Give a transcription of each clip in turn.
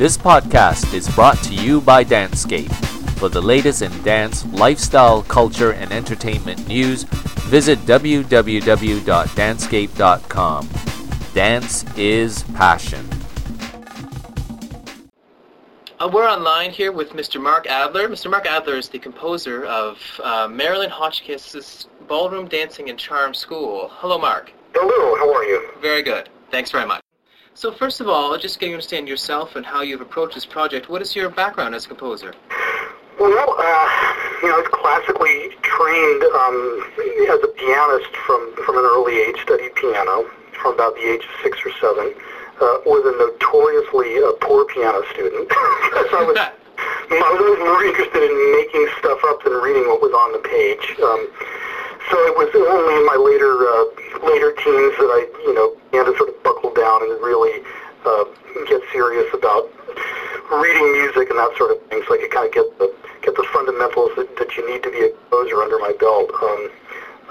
This podcast is brought to you by Dancescape. For the latest in dance, lifestyle, culture, and entertainment news, visit www.dancescape.com. Dance is passion. Uh, we're online here with Mr. Mark Adler. Mr. Mark Adler is the composer of uh, Marilyn Hotchkiss's Ballroom Dancing and Charm School. Hello, Mark. Hello, how are you? Very good. Thanks very much. So first of all, just getting to understand yourself and how you've approached this project, what is your background as a composer? Well, uh, you know, I was classically trained um, as a pianist from, from an early age, studied piano from about the age of six or seven. Uh, was a notoriously uh, poor piano student. so I was, I was more interested in making stuff up than reading what was on the page. Um, so it was only in my later uh, later teens that I, you know, began to sort of buckle down and really uh, get serious about reading music and that sort of thing, so I could kind of get the get the fundamentals that, that you need to be a composer under my belt. Um,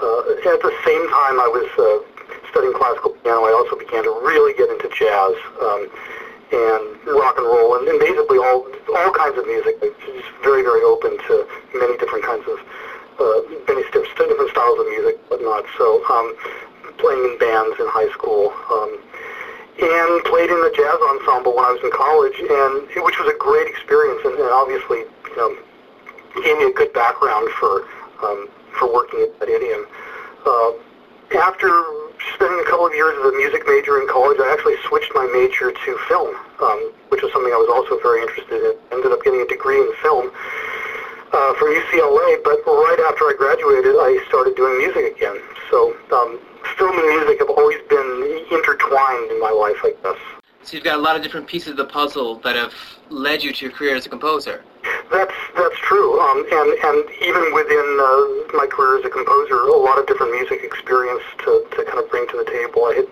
uh, at the same time, I was uh, studying classical piano, I also began to really get into jazz um, and rock and roll, and, and basically all all kinds of music. Just very very open to many different kinds of uh, many different styles of music, whatnot. So um, playing in bands in high school. Um, and played in the jazz ensemble when I was in college, and which was a great experience, and, and obviously, you know, gave me a good background for um, for working at, Idiom. Uh, after spending a couple of years as a music major in college, I actually switched my major to film, um, which was something I was also very interested in. Ended up getting a degree in film uh, from UCLA, but right after I graduated, I started doing music again. So um, film and music have always been intertwined in my life, I guess. So you've got a lot of different pieces of the puzzle that have led you to your career as a composer. That's that's true, um, and and even within uh, my career as a composer, a lot of different music experience to, to kind of bring to the table. I had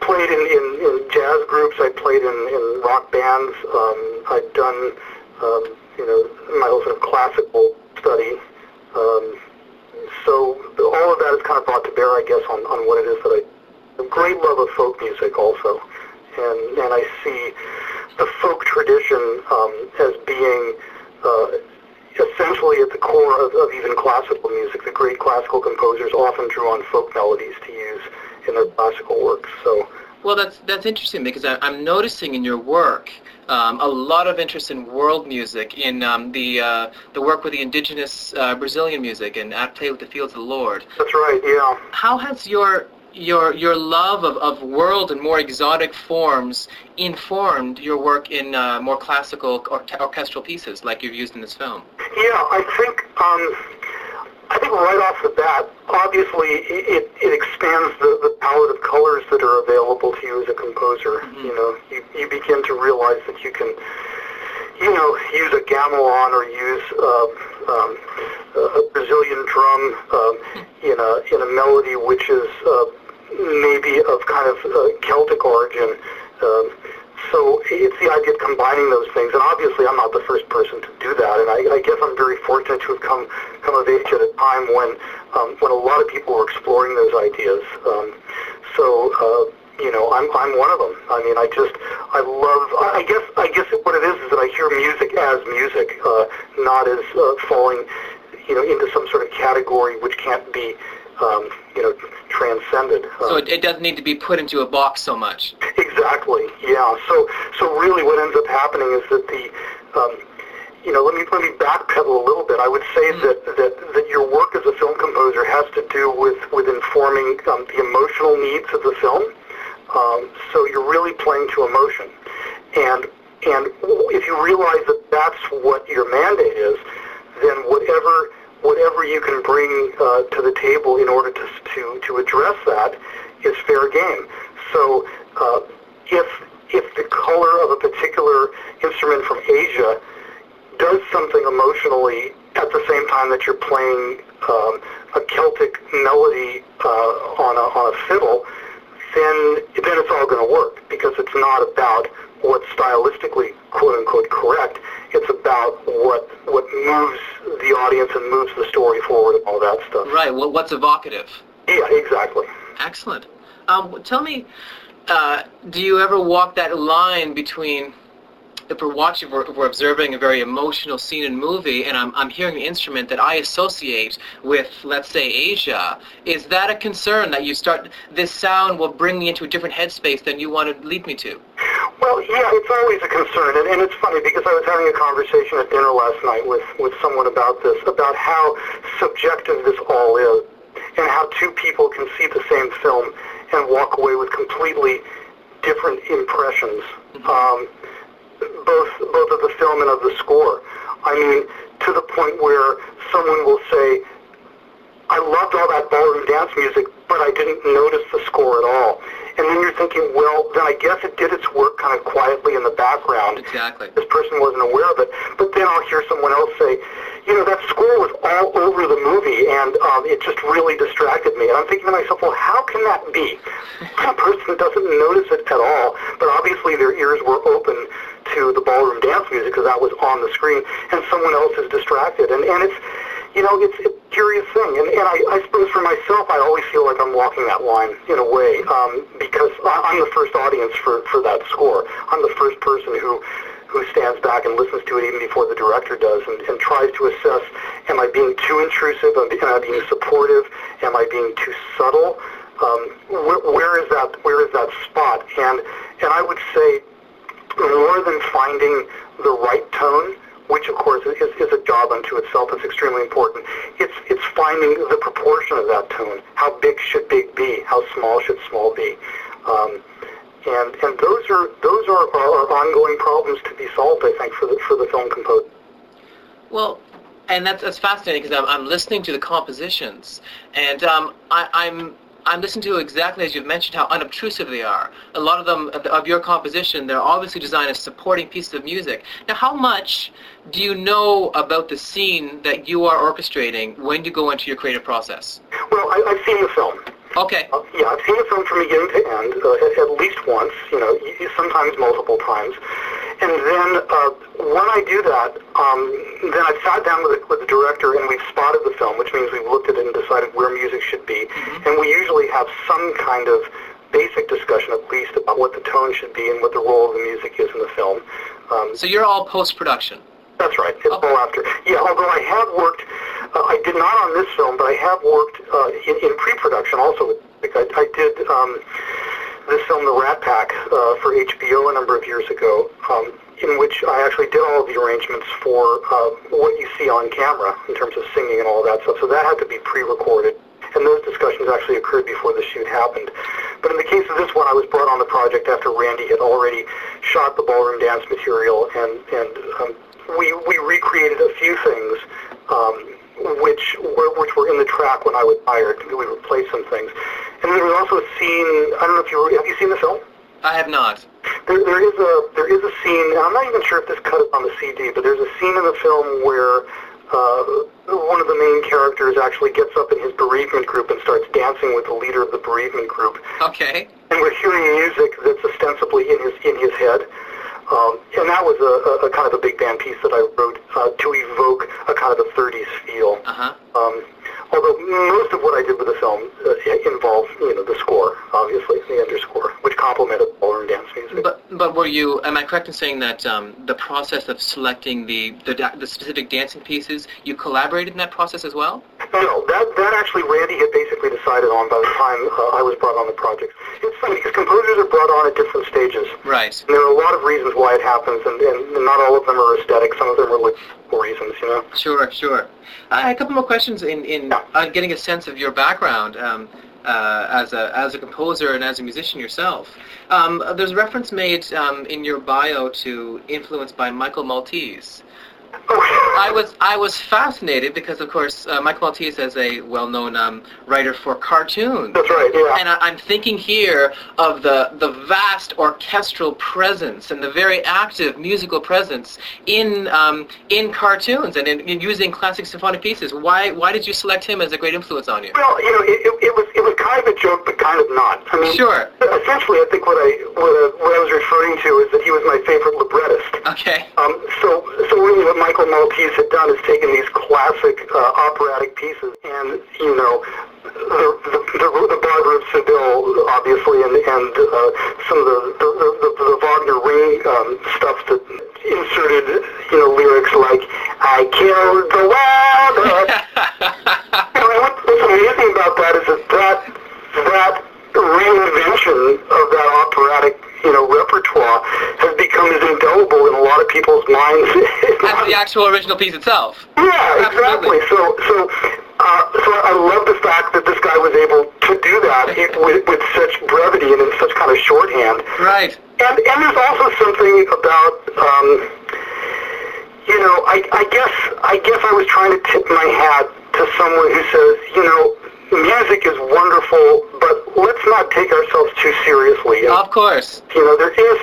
played in, in, in jazz groups, I played in, in rock bands, um, I'd done um, you know my whole sort of classical study. Um, so all of that is kind of brought to bear, I guess, on, on what it is that I a great love of folk music also, and and I see the folk tradition um, as being uh, essentially at the core of, of even classical music. The great classical composers often drew on folk melodies to use in their classical works. So. Well, that's that's interesting because I, am noticing in your work um, a lot of interest in world music, in um, the uh, the work with the indigenous uh, Brazilian music, and at play with the fields of the Lord. That's right. Yeah. How has your your your love of, of world and more exotic forms informed your work in uh, more classical or orchestral pieces like you've used in this film? Yeah, I think um, I think right off the bat, obviously it, it expands the, the palette of colors that are available to you as a composer. Mm-hmm. You know, you, you begin to realize that you can you know, use a gamelan or use uh, um, a Brazilian drum um, in a in a melody which is uh, maybe of kind of uh, Celtic origin. Um, so it's the idea of combining those things, and obviously I'm not the first person to do that, and I, I guess I'm very fortunate to have come come of age at a time when um, when a lot of people were exploring those ideas. Um, so uh, you know, I'm I'm one of them. I mean, I just I love. I guess I guess what it is is that I hear music as music, uh, not as uh, falling, you know, into some sort of category which can't be um, you know, transcended. So it, it, doesn't need to be put into a box so much. Exactly. Yeah. So so really, what ends up happening is that the um, you know, let me let me backpedal a little bit. I would say mm that, that that your work as a film composer has to do with with informing um, the emotional needs of the film. Um, so you're really playing to emotion, and and if you realize that that's what your mandate is, then whatever whatever you can bring uh, to the table in order to, to, to address that is fair game. So uh, if, if the color of a particular instrument from Asia does something emotionally at the same time that you're playing um, a Celtic melody uh, on, a, on a fiddle, then, then it's all going to work because it's not about what's stylistically quote unquote correct. It's about what what moves the audience and moves the story forward and all that stuff. Right. Well, what's evocative? Yeah, exactly. Excellent. Um, tell me, uh, do you ever walk that line between if we're watching, we're, we're observing a very emotional scene in a movie, and I'm, I'm hearing an instrument that I associate with, let's say, Asia, is that a concern that you start, this sound will bring me into a different headspace than you want to lead me to? Well, yeah, it's always a concern, and, and it's funny because I was having a conversation at dinner last night with, with someone about this, about how subjective this all is, and how two people can see the same film and walk away with completely different impressions, mm-hmm. um, both both of the film and of the score. I mean, to the point where someone will say, "I loved all that ballroom dance music, but I didn't notice the score at all." And then you're thinking, well, then I guess it did its work kind of quietly in the background. Exactly. This person wasn't aware of it. But then I'll hear someone else say, you know, that score was all over the movie, and um, it just really distracted me. And I'm thinking to myself, well, how can that be? A person doesn't notice it at all, but obviously their ears were open to the ballroom dance music because that was on the screen, and someone else is distracted. And, and it's, you know, it's a curious thing. And, and I, I suppose for myself, I always feel like I'm walking that line in a way um, because I'm the first audience for, for that score. I'm the first person who who stands back and listens to it even before the director does and, and tries to assess, am I being too intrusive? Am I being supportive? Am I being too subtle? Um, where, where is that? Where is that spot? And and I would say more than finding the right tone, which of course is, is a job unto itself. It's extremely important. It's it's finding the proportion of that tone. How big should big be? How small should small be? Um, and and those are those are, are ongoing problems to be solved. I think for the for the film composer. Well, and that's that's fascinating because I'm, I'm listening to the compositions, and um, I, I'm I'm listening to exactly as you've mentioned how unobtrusive they are. A lot of them of your composition, they're obviously designed as supporting pieces of music. Now, how much do you know about the scene that you are orchestrating when you go into your creative process? Well, I, I've seen the film. Okay. Uh, yeah, I've seen the film from beginning to end uh, at, at least once. You know, sometimes multiple times. And then uh, when I do that, um, then I've sat down with the, with the director and we've spotted the film, which means we've looked at it and decided where music should be. Mm-hmm. And we usually have some kind of basic discussion, at least, about what the tone should be and what the role of the music is in the film. Um, so you're all post-production? That's right. It's okay. all after. Yeah, although I have worked, I did not on this film, but I have worked uh, in, in pre-production also. I, I did um, this film, The Rat Pack, uh, for HBO a number of years ago, um, in which I actually did all of the arrangements for uh, what you see on camera in terms of singing and all that stuff. So that had to be pre-recorded, and those discussions actually occurred before the shoot happened. But in the case of this one, I was brought on the project after Randy had already shot the ballroom dance material, and and um, we we recreated a few things. Um, which were, which were in the track when I was hired. We replaced some things. And then there was also a scene. I don't know if you have you seen the film. I have not. There, there is a there is a scene, and I'm not even sure if this cut on the CD, but there's a scene in the film where uh, one of the main characters actually gets up in his bereavement group and starts dancing with the leader of the bereavement group. Okay. And we're hearing music that's ostensibly in his in his head. Um, and that was a, a, a kind of a big band piece that I wrote uh, to evoke a kind of a 30s feel. Uh-huh. Um, although most of what I did with the film uh, involved, you know, the score, obviously, the underscore, which complemented ballroom dance music. But but were you? Am I correct in saying that um, the process of selecting the, the the specific dancing pieces, you collaborated in that process as well? No, that that actually Randy had basically decided on by the time uh, I was brought on the project. It's funny because composers are brought on at different stages. Right. And there are a lot of reasons why it happens, and, and not all of them are aesthetic. Some of them are logistical reasons, you know. Sure, sure. I a couple more questions in in yeah. uh, getting a sense of your background. Um, uh, as a as a composer and as a musician yourself. Um, there's reference made um, in your bio to influence by Michael Maltese. I was I was fascinated because, of course, uh, Michael Maltese is a well-known um, writer for cartoons. That's right. Yeah. And I, am thinking here of the the vast orchestral presence and the very active musical presence in um, in cartoons and in, in, using classic symphonic pieces. Why why did you select him as a great influence on you? Well, you know, it, it, it was it was kind of a joke, but kind of not. I mean, sure. Essentially, I think what I what, uh, what I was referring to is that he was my favorite librettist. Okay. Um. So so really, what Michael Maltese had done is taken these classic uh, operatic pieces and, you know, the, the, the, the Barber of Seville, obviously, and, and uh, some of the, the, the, the Wagner ring um, stuff that inserted, you know, lyrics like, I killed the weather. you know, what, what's amazing about that is that that, that reinvention of that operatic you know, repertoire has become as indelible in a lot of people's minds. as the actual original piece itself. Yeah, exactly. So, so, uh, so I love the fact that this guy was able to do that with, with such brevity and in such kind of shorthand. Right. And and there's also something about. Um, you know, I, I guess I guess I was trying to tip my hat to someone who says, you know, music is wonderful, but let's not take ourselves too seriously. And, of course. You know, there is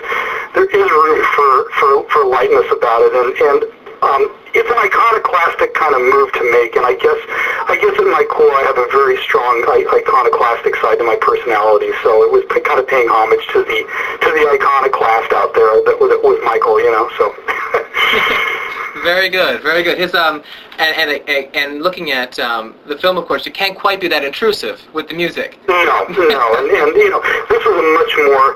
there is room for for, for lightness about it, and and um, it's an iconoclastic kind of move to make. And I guess I guess in my core, I have a very strong iconoclastic side to my personality. So it was kind of paying homage to the to the iconoclast out there that was, that was Michael. You know, so. Very good, very good. His um, and and, and looking at um, the film, of course, you can't quite be that intrusive with the music. No, no, and, and you know, this was a much more.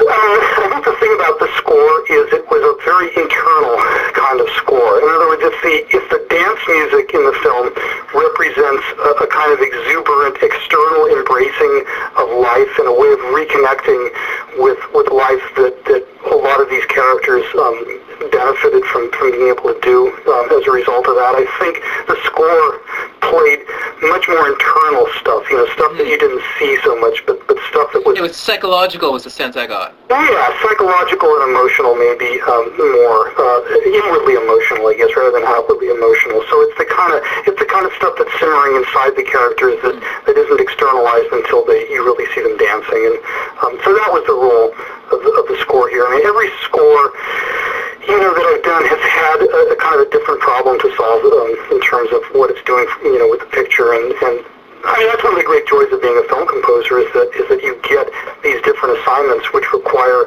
Uh, I think the thing about the score is it was a very internal kind of score. In other words, if the if the dance music in the film represents a, a kind of exuberant external embracing of life and a way of reconnecting with with life that that a lot of these characters um, benefited from, from being able to do um, as a result of that. I think the score played much more internal stuff, you know, stuff that you didn't see so much, but, but stuff that was... It was psychological was the sense I got. Oh, yeah, psychological and emotional maybe um, more, uh, inwardly emotional, I guess, rather than outwardly emotional. So it's the kind of it's the kind of stuff that's simmering inside the characters that, that isn't externalized until they, you really see them dancing. And um, so that was the role of the, of the score here. I mean, every score you know, that I've done has had a, a kind of a different problem to solve um, in terms of what it's doing, you know, with the picture. And, and I mean, that's one of the great joys of being a film composer is that is that you get these different assignments which require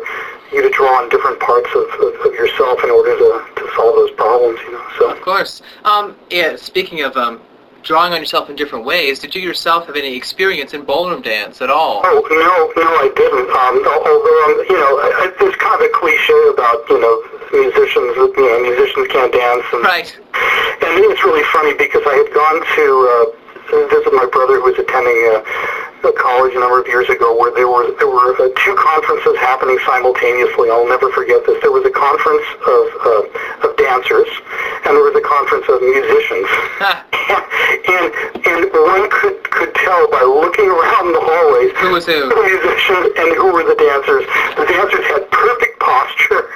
you to draw on different parts of, of, of yourself in order to, to solve those problems. You know, so of course. Um, yeah. Speaking of um, drawing on yourself in different ways. Did you yourself have any experience in ballroom dance at all? Oh no, no, I didn't. Um, although um, you know, I, I, there's kind of a cliche about you know musicians, you know, musicians can't dance. And, right. And it's really funny because I had gone to uh, visit my brother who was attending uh, a college a number of years ago where there were there were uh, two conferences happening simultaneously. I'll never forget this. There was a conference of uh, of dancers, and there was a conference of musicians. and and one could could tell by looking around the hallways who was who, the musicians and who were the dancers. The dancers had perfect posture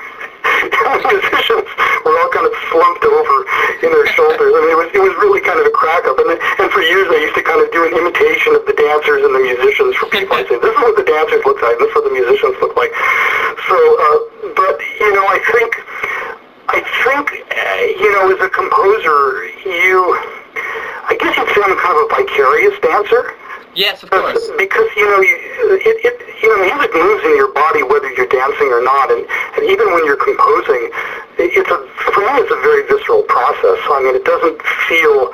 the musicians were all kind of slumped over in their shoulders. I mean, it was it was really kind of a crack up. And, and for years, I used to kind of do an imitation of the dancers and the musicians for people. I say, this is what the dancers look like. This is what the musicians look like. So, uh, but you know, I think I think uh, you know, as a composer, you I guess you'd say I'm kind of a vicarious dancer. Yes, of course. Because you know, it, it you know, music moves in your body whether you're dancing or not, and and even when you're composing, it's a for me it's a very visceral process. I mean, it doesn't feel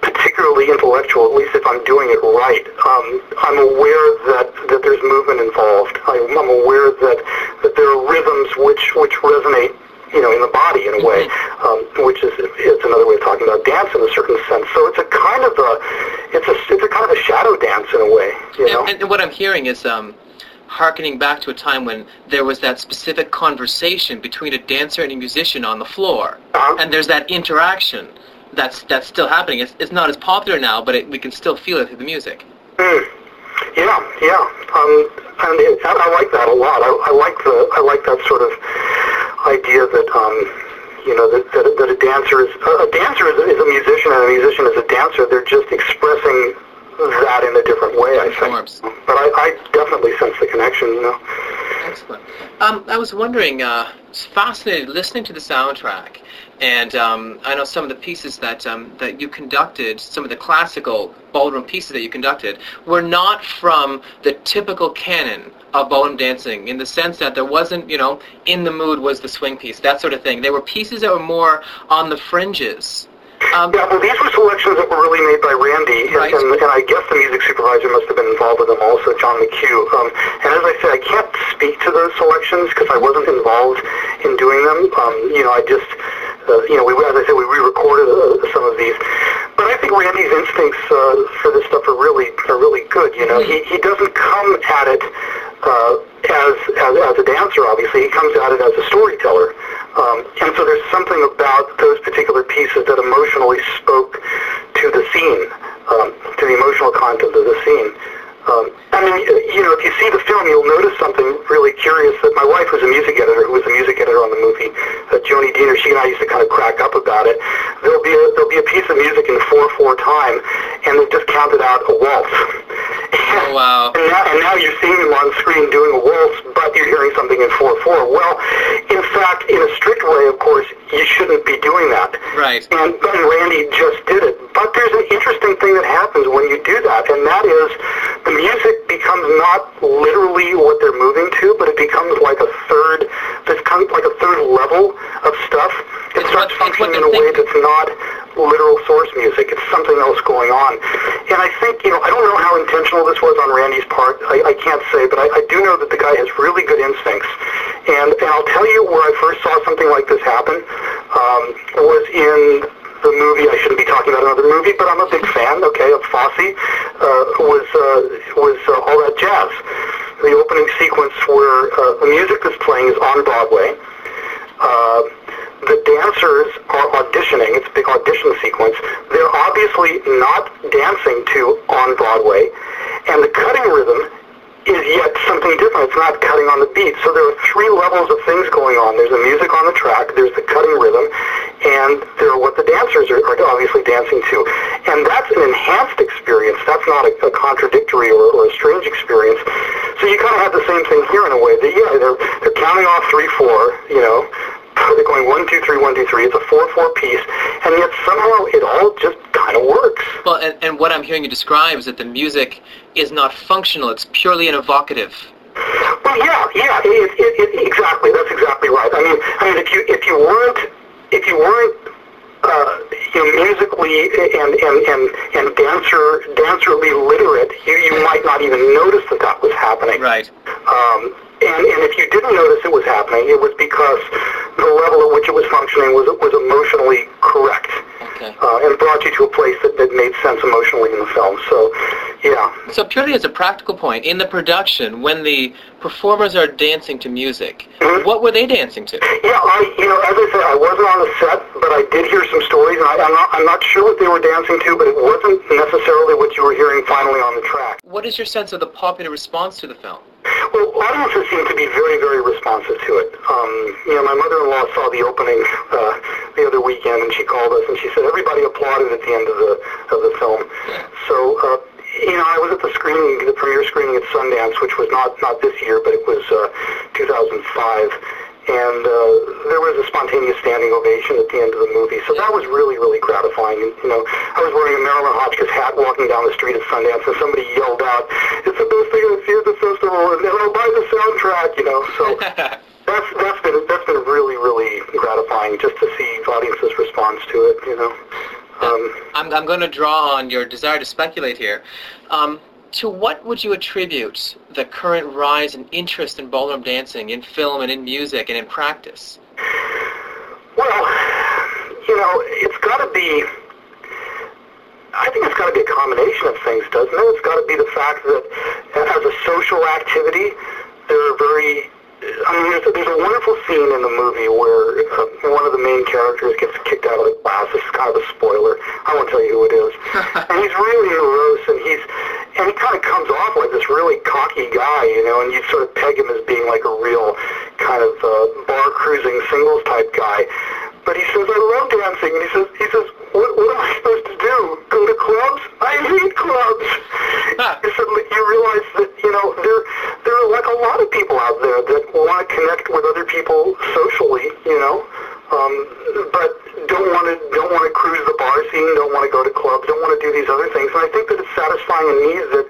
particularly intellectual, at least if I'm doing it right. Um, I'm aware that that there's movement involved. I'm, I'm aware that that there are rhythms which which resonate you know, in the body in a way, mm-hmm. It's another way of talking about dance in a certain sense. So it's a kind of a it's a it's a kind of a shadow dance in a way, you know. And, and what I'm hearing is um, harkening back to a time when there was that specific conversation between a dancer and a musician on the floor, uh-huh. and there's that interaction that's that's still happening. It's, it's not as popular now, but it, we can still feel it through the music. Mm. Yeah, yeah, um, and it, I, I like that a lot. I, I like the I like that sort of idea that um, you know that, that, that a dancer is a dancer is, is a musician and a musician is a dancer. They're just expressing that in a different way. I think, forms. but I, I definitely sense the connection. You know. Excellent. Um, I was wondering, uh, fascinated listening to the soundtrack, and um, I know some of the pieces that um, that you conducted, some of the classical ballroom pieces that you conducted, were not from the typical canon of ballroom dancing, in the sense that there wasn't, you know, in the mood was the swing piece, that sort of thing. They were pieces that were more on the fringes um, yeah, well, these were selections that were really made by Randy, right. and, and, I guess the music supervisor must have been involved with them also, John McHugh. Um, and as I said, I can't speak to those selections because I wasn't involved in doing them. Um, you know, I just uh, you know, we, as I said, we re-recorded uh, some of these. But I think Randy's instincts uh, for this stuff are really are really good. You know, he he doesn't come at it uh, as, as as a dancer. Obviously, he comes at it as a storyteller. Um, and so there's something about those particular pieces that emotionally spoke to the scene, um, to the emotional content of the scene. Um, I mean, you know, if you see the film, you'll notice something really curious that my wife was a music editor, who was a music editor on the movie, uh, Joni Diener, she and I used to kind of crack up about it. There'll be a, there'll be a piece of music in 4-4 time, and they've just counted out a waltz. Oh, wow. and, now, and now you're seeing him on screen doing a waltz, but you're hearing something in 4-4. Well, in fact, in a strict way, of course, you shouldn't be doing that. Right. And, and Randy just did it. But there's an interesting thing that happens when you do that, and that is the music becomes not literally what they're moving to, but it becomes like a third, it's kind of like a third level of stuff. It It's starts what- functioning in a way that's not literal source music. It's something else going on. And I think, you know, I don't know how intentional this was on Randy's part. I, I can't say, but I, I do know that the guy has really good instincts. And, and I'll tell you where I first saw something like this happen um, was in the movie. I shouldn't be talking about another movie, but I'm a big fan. Okay, of Fosse was uh, was uh, all that jazz. The opening sequence where uh, the is on Broadway. Uh, the dancers are auditioning. It's a big audition sequence. They're obviously not dancing to on Broadway, and the cutting rhythm is yet something different. It's not cutting on the beat. So there are three levels of things going on. There's the music on the track, there's the cutting rhythm, and there are what the dancers are, are obviously dancing to. And that's an enhanced experience. That's not a, a contradictory or, or a strange experience. So you kind of have the same thing here in a way. That yeah, they're they're counting off three, four. You know, they're going one, two, three, one, two, three. It's a four-four piece, and yet somehow it all just kind of works. Well, and, and what I'm hearing you describe is that the music is not functional. It's purely an evocative. Well, yeah, yeah, it, it, it, exactly. That's exactly right. I mean, I mean, if you if you weren't if you weren't uh, you know, musically and and and and dancer dancerly literate, you you might not even notice that that was happening. Right. Um, and, and if you didn't notice it was happening, it was because the level at which it was functioning was was emotionally correct Okay. uh, and brought you to a place that, that made sense emotionally in the film. So, yeah. So purely as a practical point, in the production, when the performers are dancing to music, Mhm. what were they dancing to? Yeah, I, you know, as I said, I wasn't on the set, but I did hear some stories, and I, I'm not, I'm not sure what they were dancing to, but it wasn't necessarily what you were hearing finally on the track. What is your sense of the popular response to the film? Well, audiences seem to be very, very responsive to it. Um, you know, my mother-in-law saw the opening uh, the other weekend, and she called us, and she said everybody applauded at the end of the of the film. So, uh, you know, I was at the screening, the premiere screening at Sundance, which was not not this year, but it was uh, 2005, and uh, there was a spontaneous standing ovation at the end of the movie. So that was really, really gratifying. And, you know, I was wearing a Marilyn Hotchkiss hat walking down the street at Sundance, and somebody yelled out, "It's the best thing I've seen at the festival!" And I'll buy the soundtrack, you know. So. That's that's been that's been really really gratifying just to see the audiences' response to it. You know, um, I'm, I'm going to draw on your desire to speculate here. Um, to what would you attribute the current rise in interest in ballroom dancing in film and in music and in practice? well, you know, it's got to be. I think it's got to be a combination of things, doesn't it? It's got to be the fact that as a social activity, there are very I mean, there's a, there's a wonderful scene in the movie where uh, one of the main characters gets kicked out of the class. This is kind of a spoiler. I won't tell you who it is. and he's really morose, and he's and he kind of comes off like this really cocky guy, you know. And you sort of peg him as being like a real kind of uh, bar cruising singles type guy. But he says, "I love dancing." And he says, "He says, what, what am I supposed to do? Go to clubs? I hate clubs." He said, "You realize that you know there there are like a lot of people out there that want to connect with other people socially, you know, um, but don't want to don't want to cruise the bar scene, don't want to go to clubs, don't want to do these other things. And I think that it's satisfying a need that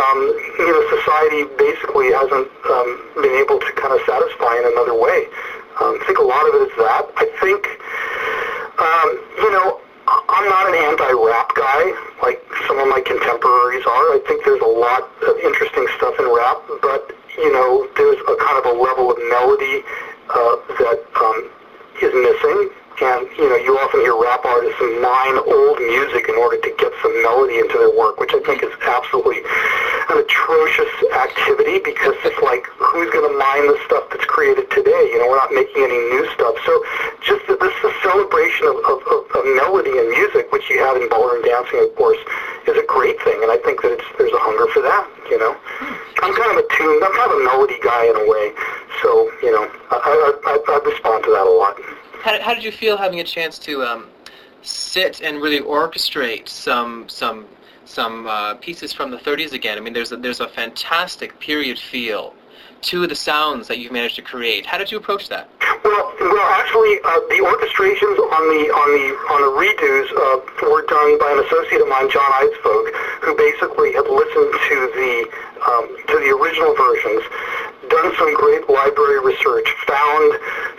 um, you know society basically hasn't um, been able to kind of satisfy in another way. Um, I think a lot of it is that. I think um, you know. I- I'm not an anti-rap guy like some of my contemporaries are. I think there's a lot of interesting stuff in rap, but you know, there's a kind of a level of melody uh, that um, is missing. And, you know, you often hear rap artists mine old music in order to get some melody into their work, which I think is absolutely an atrocious activity because it's like, who's going to mine the stuff that's created today? You know, we're not making any new stuff. So just that this is a celebration of, of, of, of melody and music, which you have in ballroom dancing, of course, is a great thing. And I think that it's, there's a hunger for that, you know. I'm kind of a tune, I'm kind of a melody guy in a way. So, you know, I, I, I, I respond to that a lot. How, how did you feel having a chance to um, sit and really orchestrate some some some uh, pieces from the 30s again? I mean, there's a, there's a fantastic period feel to the sounds that you've managed to create. How did you approach that? Well, well, actually, uh, the orchestrations on the on the on the redos uh, were done by an associate of mine, John Eidsvåg, who basically had listened to the um, to the original versions, done some great library research, found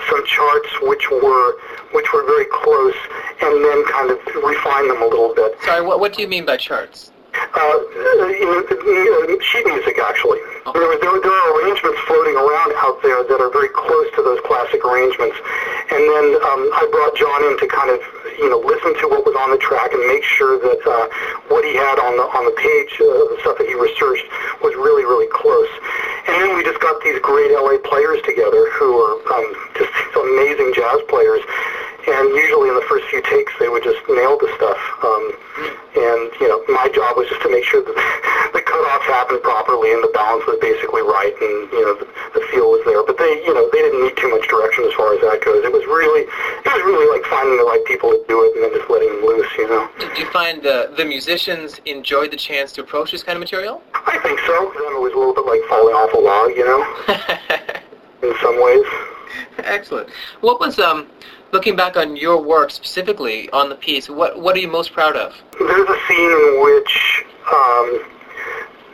some charts which were which were very close, and then kind of refined them a little bit. Sorry, what, what do you mean by charts? Uh, you know, uh, sheet music, actually. There, there, there are arrangements floating around out there that are very close to those classic arrangements. And then um, I brought John in to kind of, you know, listen to what was on the track and make sure that uh, what he had on the on the page, uh, the stuff that he researched, was really, really close. And then we just got these great LA players together who are um, just amazing jazz players. And usually in the first few takes, they would just nail the stuff. Um, and you know, my job was just to make sure that the cutoffs happened properly and the balance was basically right, and you know, the, the feel was there. But they, you know, they didn't need too much direction as far as that goes. It was really, it was really like finding the right people to do it and then just letting them loose. You know. Do you find the the musicians enjoyed the chance to approach this kind of material? I think so. For them, it was a little bit like falling off a log, you know, in some ways. Excellent. What was um, looking back on your work specifically on the piece? What what are you most proud of? There's a scene in which um,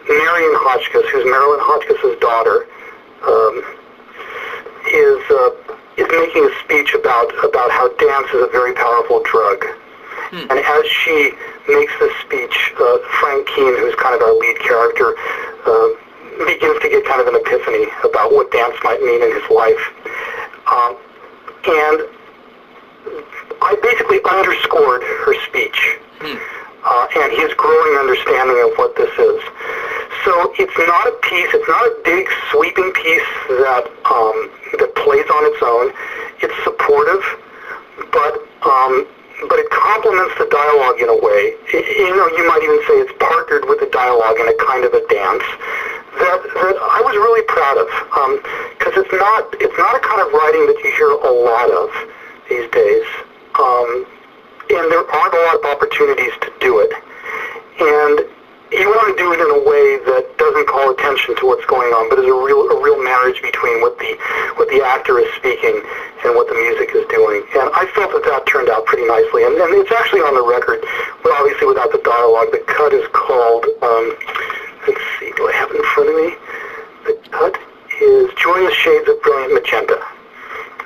Marion Hotchkiss, who's Marilyn Hotchkiss's daughter, um, is uh, is making a speech about about how dance is a very powerful drug. Hmm. And as she makes this speech, uh, Frank Keane, who's kind of our lead character, uh, begins to get kind of an epiphany about what dance might mean in his life. Um, and I basically underscored her speech Hmm. uh, and his growing understanding of what this is. So it's not a piece, it's not a big sweeping piece that um, that plays on its own. It's supportive, but um, but it complements the dialogue in a way. Y- You know, you might even say it's partnered with the dialogue in a kind of a dance that that I was really proud of because it's not it's not a kind of writing that you hear a lot of these days. Um, and there aren't a lot of opportunities to do it. And you want to do it in a way that doesn't call attention to what's going on, but is a real a real marriage between what the what the actor is speaking and what the music is doing. And I felt that that turned out pretty nicely. And, and it's actually on the record, but obviously without the dialogue. The cut is called. Um, let's see, do I have it in front of me? The cut is Joyous Shades of Brilliant Magenta.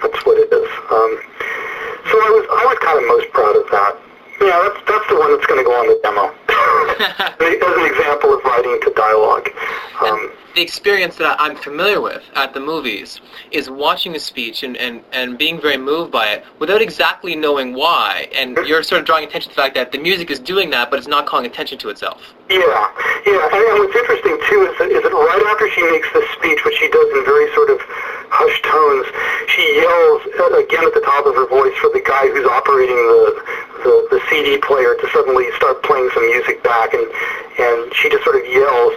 That's what it is. Um, so I was I was kind of most proud of that. Yeah, that's that's the one that's going to go on the demo as an example of writing to dialogue. Um, the experience that I'm familiar with at the movies is watching a speech and, and, and being very moved by it without exactly knowing why. And you're sort of drawing attention to the fact that the music is doing that, but it's not calling attention to itself. yeah, yeah, and, and what's interesting too is that, is that right after she makes this speech, which she does in very sort of hushed tones, she yells uh, again at the top of her voice for the guy who's operating the, the the CD player to suddenly start playing some music back, and and she just sort of yells.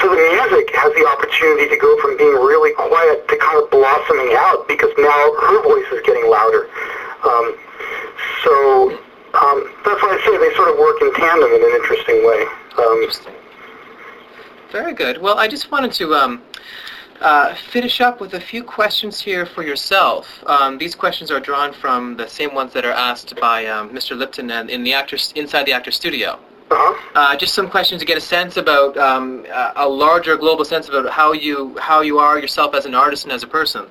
So the music has the opportunity to go from being really quiet to kind of blossoming out because now her voice is getting louder. Um, so um, that's why I say they sort of work in tandem in an interesting way. Um, Interesting. Very good. Well, I just wanted to um, uh, finish up with a few questions here for yourself. Um, these questions are drawn from the same ones that are asked by um, Mr. Lipton and in the actors inside the actor studio. uh-huh. Uh, just some questions to get a sense about um, a larger global sense about how you how you are yourself as an artist and as a person.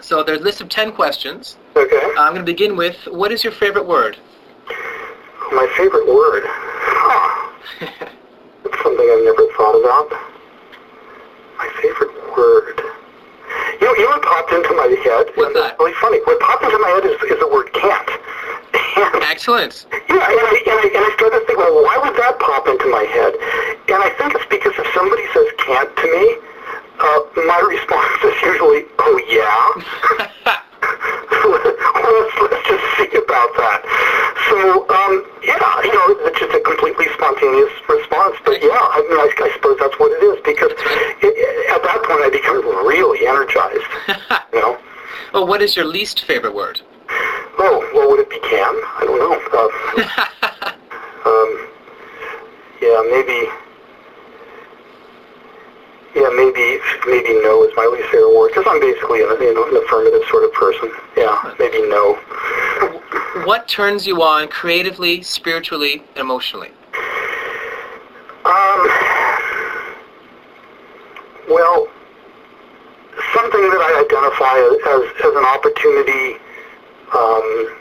So there's a list of ten questions. Okay. Uh, I'm going to begin with what is your favorite word? My favorite word. Huh. Something I've never thought about. My favorite word. You know, you know what popped into my head? What's that? Really funny. What popped into my head is, is the word can't. Excellent. Yeah, and I, and, I, and I started to think, well, why would that pop into my head? And I think it's because if somebody says can't to me, uh, my response is usually, oh yeah? let's, let's just see about that. So, um, yeah, you know, it's just a completely spontaneous response. But yeah, I mean, I, I suppose that's what it is because it, at that point I become really energized, you know? well, what is your least favorite word? Oh, what would it be, Cam? I don't know. Uh, um, yeah, maybe. Yeah, maybe maybe no is my least favorite word because I'm basically an, you know, an affirmative sort of person. Yeah, maybe no. What turns you on creatively, spiritually, and emotionally? Um, well, something that I identify as, as an opportunity, um,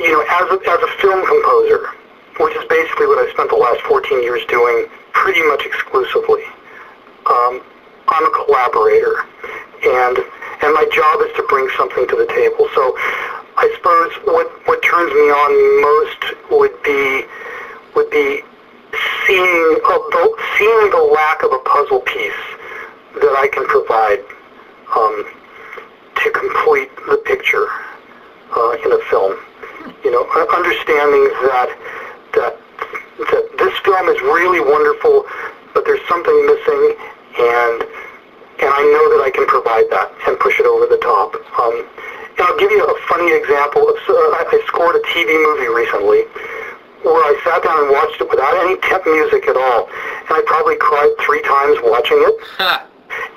you know, as a, as a film composer, which is basically what I spent the last 14 years doing pretty much exclusively. Um, I'm a collaborator, and and my job is to bring something to the table. So I suppose what what turns me on most would be would be seeing uh, the, seeing the lack of a puzzle piece that I can provide um, to complete the picture uh, in a film. You know, understanding that that that this film is really wonderful, but there's something missing, and and I know that I can provide that and push it over the top. Um, I'll give you a funny example. Uh, I scored a TV movie recently where I sat down and watched it without any temp music at all, and I probably cried three times watching it.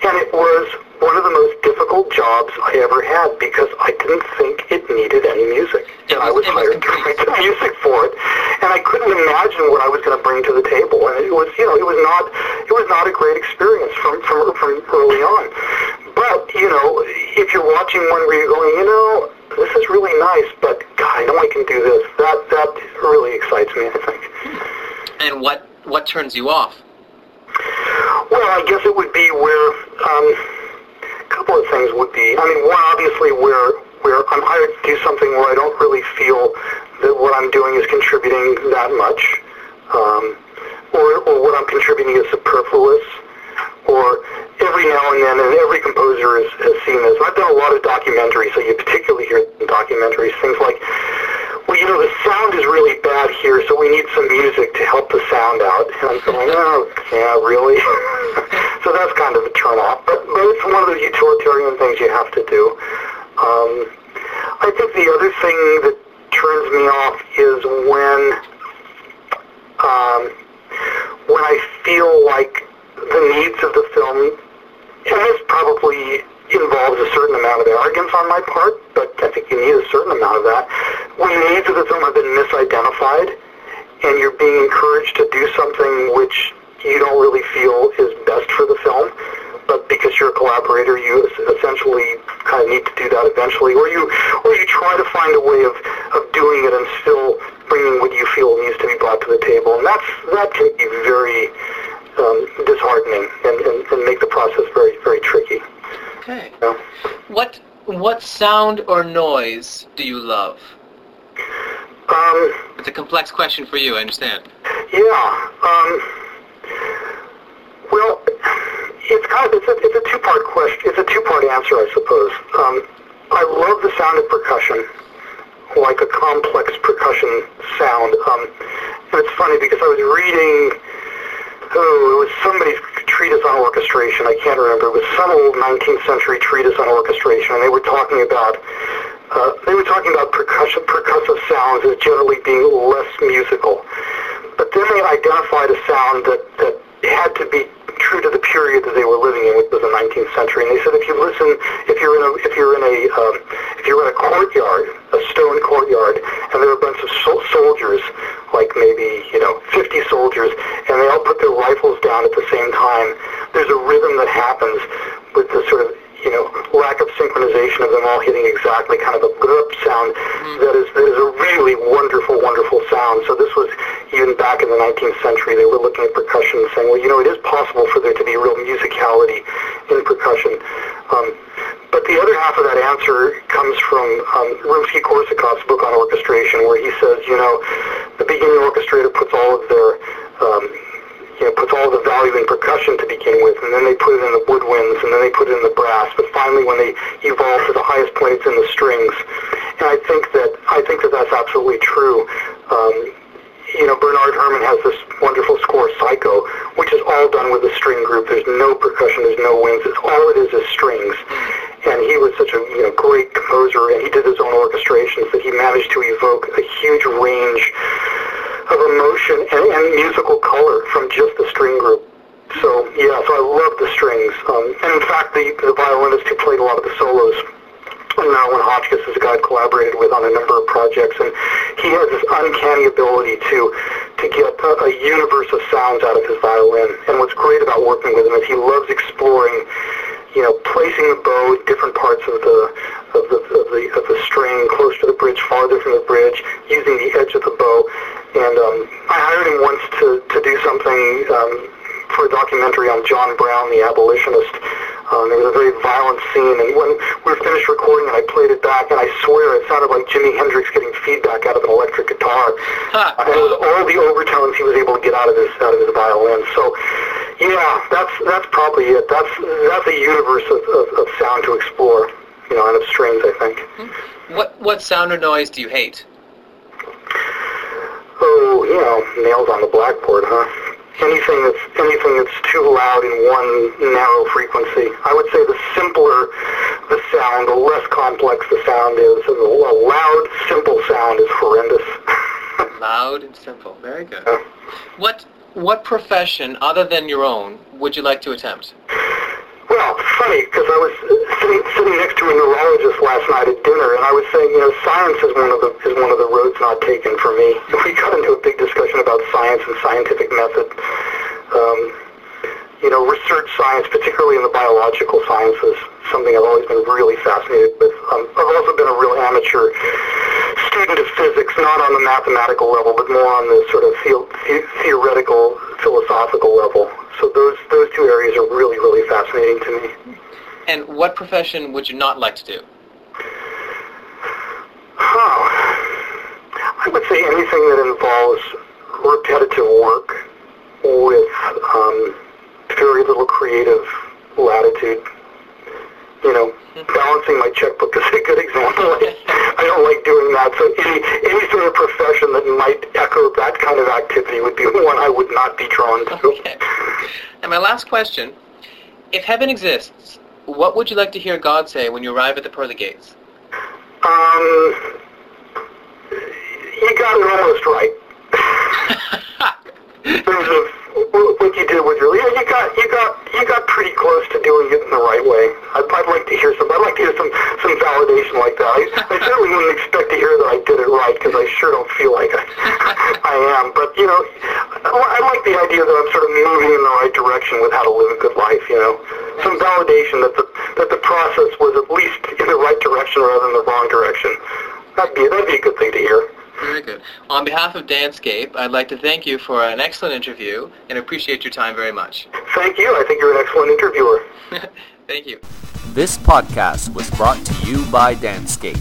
And it was one of the most difficult jobs I ever had because I didn't think it needed any music. It and I was- hired to write the music for it. And I couldn't imagine what I was going to bring to the table. And it was, you know, it was not, it was not a great experience from, from, from early on. But, you know, if you're watching one where you're going, you know, this is really nice, but God, I know I can do this. That, that really excites me, I think. And what what turns you off? Well, I guess it would be where um, couple of things would be. I mean, one obviously where where I'm hired to do something where I don't really feel that what I'm doing is contributing that much, um, or or what I'm contributing is superfluous, or every now and then, and every composer has, has seen this. I've done a lot of documentaries, so you particularly hear in documentaries things like, well, you know, the sound is really bad here, so we need some music to help the sound out. And I'm going, oh, yeah, really? so that's kind of a turn-off. But, it's one of those utilitarian things you have to do. Um, I think the other thing that turns me off is when um, when I feel like the needs of the film, and this probably involves a certain amount of arrogance on my part, but I think you need a certain amount of that. When the needs of the film have been misidentified, and you're being encouraged to do something which you don't really feel is best for the film, but because you're a collaborator, you essentially kind of need to do that eventually, or you or you try to find a way of, of doing it and still bringing what you feel needs to be brought to the table, and that's that can be very um, disheartening and, and, and make the process very very tricky. Okay. You know? What what sound or noise do you love? Um, It's a complex question for you, I understand. Yeah. Um, well, it's kind of it's a, it's a two-part question. It's a two-part answer, I suppose. Um, I love the sound of percussion, like a complex percussion sound. Um, and it's funny because I was reading, oh, it was somebody's treatise on orchestration. I can't remember. It was some old 19th century treatise on orchestration, and they were talking about uh, they were talking about percussion, percussive sounds as generally being less musical. But then they identified a sound that, that had to be true to the period that they were living in, which was the 19th century. And they said if you listen, if you're in a if you're in a um, if you're in a courtyard, a stone courtyard, and there are a bunch of sol- soldiers, like maybe you know 50 soldiers, and they all put their rifles down at the same time, there's a rhythm that happens with the sort of you know lack of synchronization of them all hitting exactly kind of a grup sound that is that is a really wonderful wonderful sound. So this was even back in the 19th century. They were looking at percussion and saying, well, you know, it is possible for there to be real musicality in percussion. Um, but the other half of that answer comes from um, Rimsky-Korsakov's book on orchestration, where he says, you know, the beginning orchestrator puts all of their um, you know, puts all the value in percussion to begin with, and then they put it in the woodwinds, and then they put it in the brass. But finally, when they evolve to the highest point, it's in the strings. And I think that I think that that's absolutely true. Um, you know, Bernard Herrmann has this wonderful score, Psycho, which is all done with a string group. There's no percussion, there's no winds. It's all it is is strings. And he was such a you know great composer, and he did his own orchestrations that he managed to evoke a huge range of emotion and, and musical color from just the string group. So yeah, so I love the strings. Um, and in fact, the, the violinist who played a lot of the solos, Marilyn Hotchkiss, is a guy I've collaborated with on a number of projects, and he has this uncanny ability to to get a, a universe of sounds out of his violin. And what's great about working with him is he loves exploring you know, placing the bow at different parts of the of the of the of the string, close to the bridge, farther from the bridge, using the edge of the bow. And um, I hired him once to to do something um, for a documentary on John Brown, the abolitionist. Um, there was a very violent scene, and when we were finished recording and I played it back, and I swear it sounded like Jimi Hendrix getting feedback out of an electric guitar. Huh. And it was all the overtones he was able to get out of his out of his violin. So, yeah, that's that's probably it. That's that's a universe of, of, of sound to explore, you know, and of strings, I think. What what sound or noise do you hate? Oh, you know, nails on the blackboard, huh? Anything that's anything that's too loud in one narrow frequency. I would say the simpler the sound, the less complex the sound is. And a loud, simple sound is horrendous. Loud and simple. Very good. Yeah. What what profession other than your own would you like to attempt? Well, funny because I was sitting, sitting next to a neurologist last night at dinner, and I was saying, you know, science is one of the is one of the roads not taken for me. We got into a big discussion about science and scientific method. Um, you know, research science, particularly in the biological sciences, something I've always been really fascinated with. Um, I've also been a real amateur student of physics, not on the mathematical level, but more on the sort of the- the- theoretical, philosophical level. So those those two areas are really, really fascinating to me. And what profession would you not like to do? Huh. I would say anything that involves repetitive work with um, very little creative latitude. You know, balancing my checkbook is a good example. I don't like doing that. So any any sort of profession that might echo that kind of activity would be one I would not be drawn to. Okay. And my last question: If heaven exists, what would you like to hear God say when you arrive at the pearly gates? Um, you got it almost right. what you did with your yeah, you got you got you got pretty close to doing it in the right way. I'd, I'd like to hear some. I'd like to hear some some validation like that. I, I certainly wouldn't expect to hear that I did it right because I sure don't feel like I, I am. But you know, I, I like the idea that I'm sort of moving in the right direction with how to live a good life. You know, some validation that the that the process was at least in the right direction rather than the wrong direction. That'd be that'd be a good thing to hear. Very good. On behalf of danceScape, I'd like to thank you for an excellent interview and appreciate your time very much. Thank you. I think you're an excellent interviewer. thank you. This podcast was brought to you by danceScape.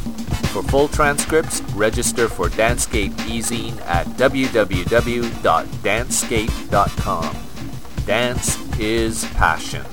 For full transcripts, register for danceScape e-zine at www.dancescape.com. Dance is passion.